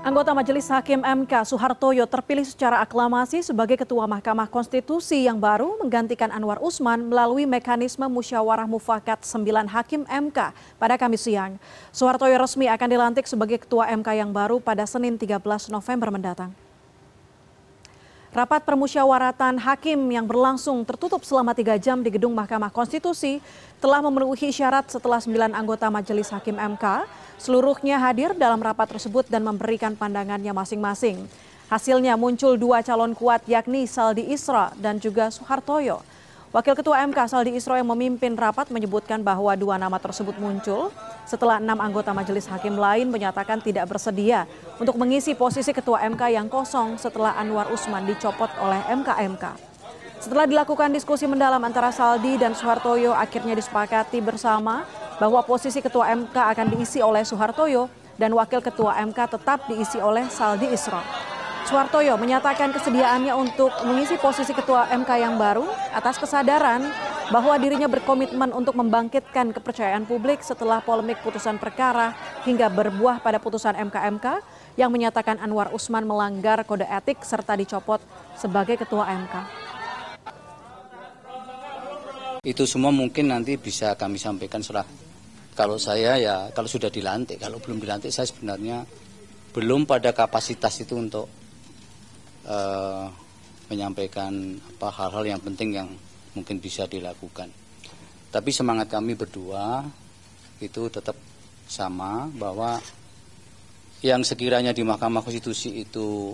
Anggota Majelis Hakim MK Soehartoyo terpilih secara aklamasi sebagai Ketua Mahkamah Konstitusi yang baru menggantikan Anwar Usman melalui mekanisme musyawarah mufakat 9 Hakim MK pada Kamis siang. Soehartoyo resmi akan dilantik sebagai Ketua MK yang baru pada Senin 13 November mendatang. Rapat permusyawaratan hakim yang berlangsung tertutup selama tiga jam di gedung Mahkamah Konstitusi telah memenuhi syarat setelah sembilan anggota Majelis Hakim MK seluruhnya hadir dalam rapat tersebut dan memberikan pandangannya masing-masing. Hasilnya muncul dua calon kuat yakni Saldi Isra dan juga Soehartoyo. Wakil Ketua MK Saldi Isro yang memimpin rapat menyebutkan bahwa dua nama tersebut muncul setelah enam anggota majelis hakim lain menyatakan tidak bersedia untuk mengisi posisi Ketua MK yang kosong setelah Anwar Usman dicopot oleh MK-MK. Setelah dilakukan diskusi mendalam antara Saldi dan Soehartoyo, akhirnya disepakati bersama bahwa posisi Ketua MK akan diisi oleh Soehartoyo dan Wakil Ketua MK tetap diisi oleh Saldi Isro. Suhartoyo menyatakan kesediaannya untuk mengisi posisi Ketua MK yang baru atas kesadaran bahwa dirinya berkomitmen untuk membangkitkan kepercayaan publik setelah polemik putusan perkara hingga berbuah pada putusan MK-MK yang menyatakan Anwar Usman melanggar kode etik serta dicopot sebagai Ketua MK. Itu semua mungkin nanti bisa kami sampaikan setelah kalau saya ya kalau sudah dilantik, kalau belum dilantik saya sebenarnya belum pada kapasitas itu untuk uh, menyampaikan apa hal-hal yang penting yang mungkin bisa dilakukan. Tapi semangat kami berdua itu tetap sama bahwa yang sekiranya di Mahkamah Konstitusi itu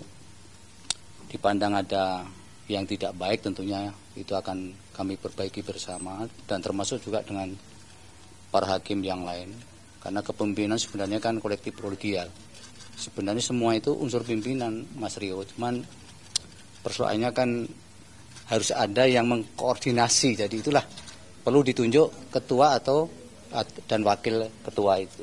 dipandang ada yang tidak baik tentunya itu akan kami perbaiki bersama dan termasuk juga dengan para hakim yang lain karena kepemimpinan sebenarnya kan kolektif kolegial sebenarnya semua itu unsur pimpinan Mas Rio. Cuman persoalannya kan harus ada yang mengkoordinasi. Jadi itulah perlu ditunjuk ketua atau dan wakil ketua itu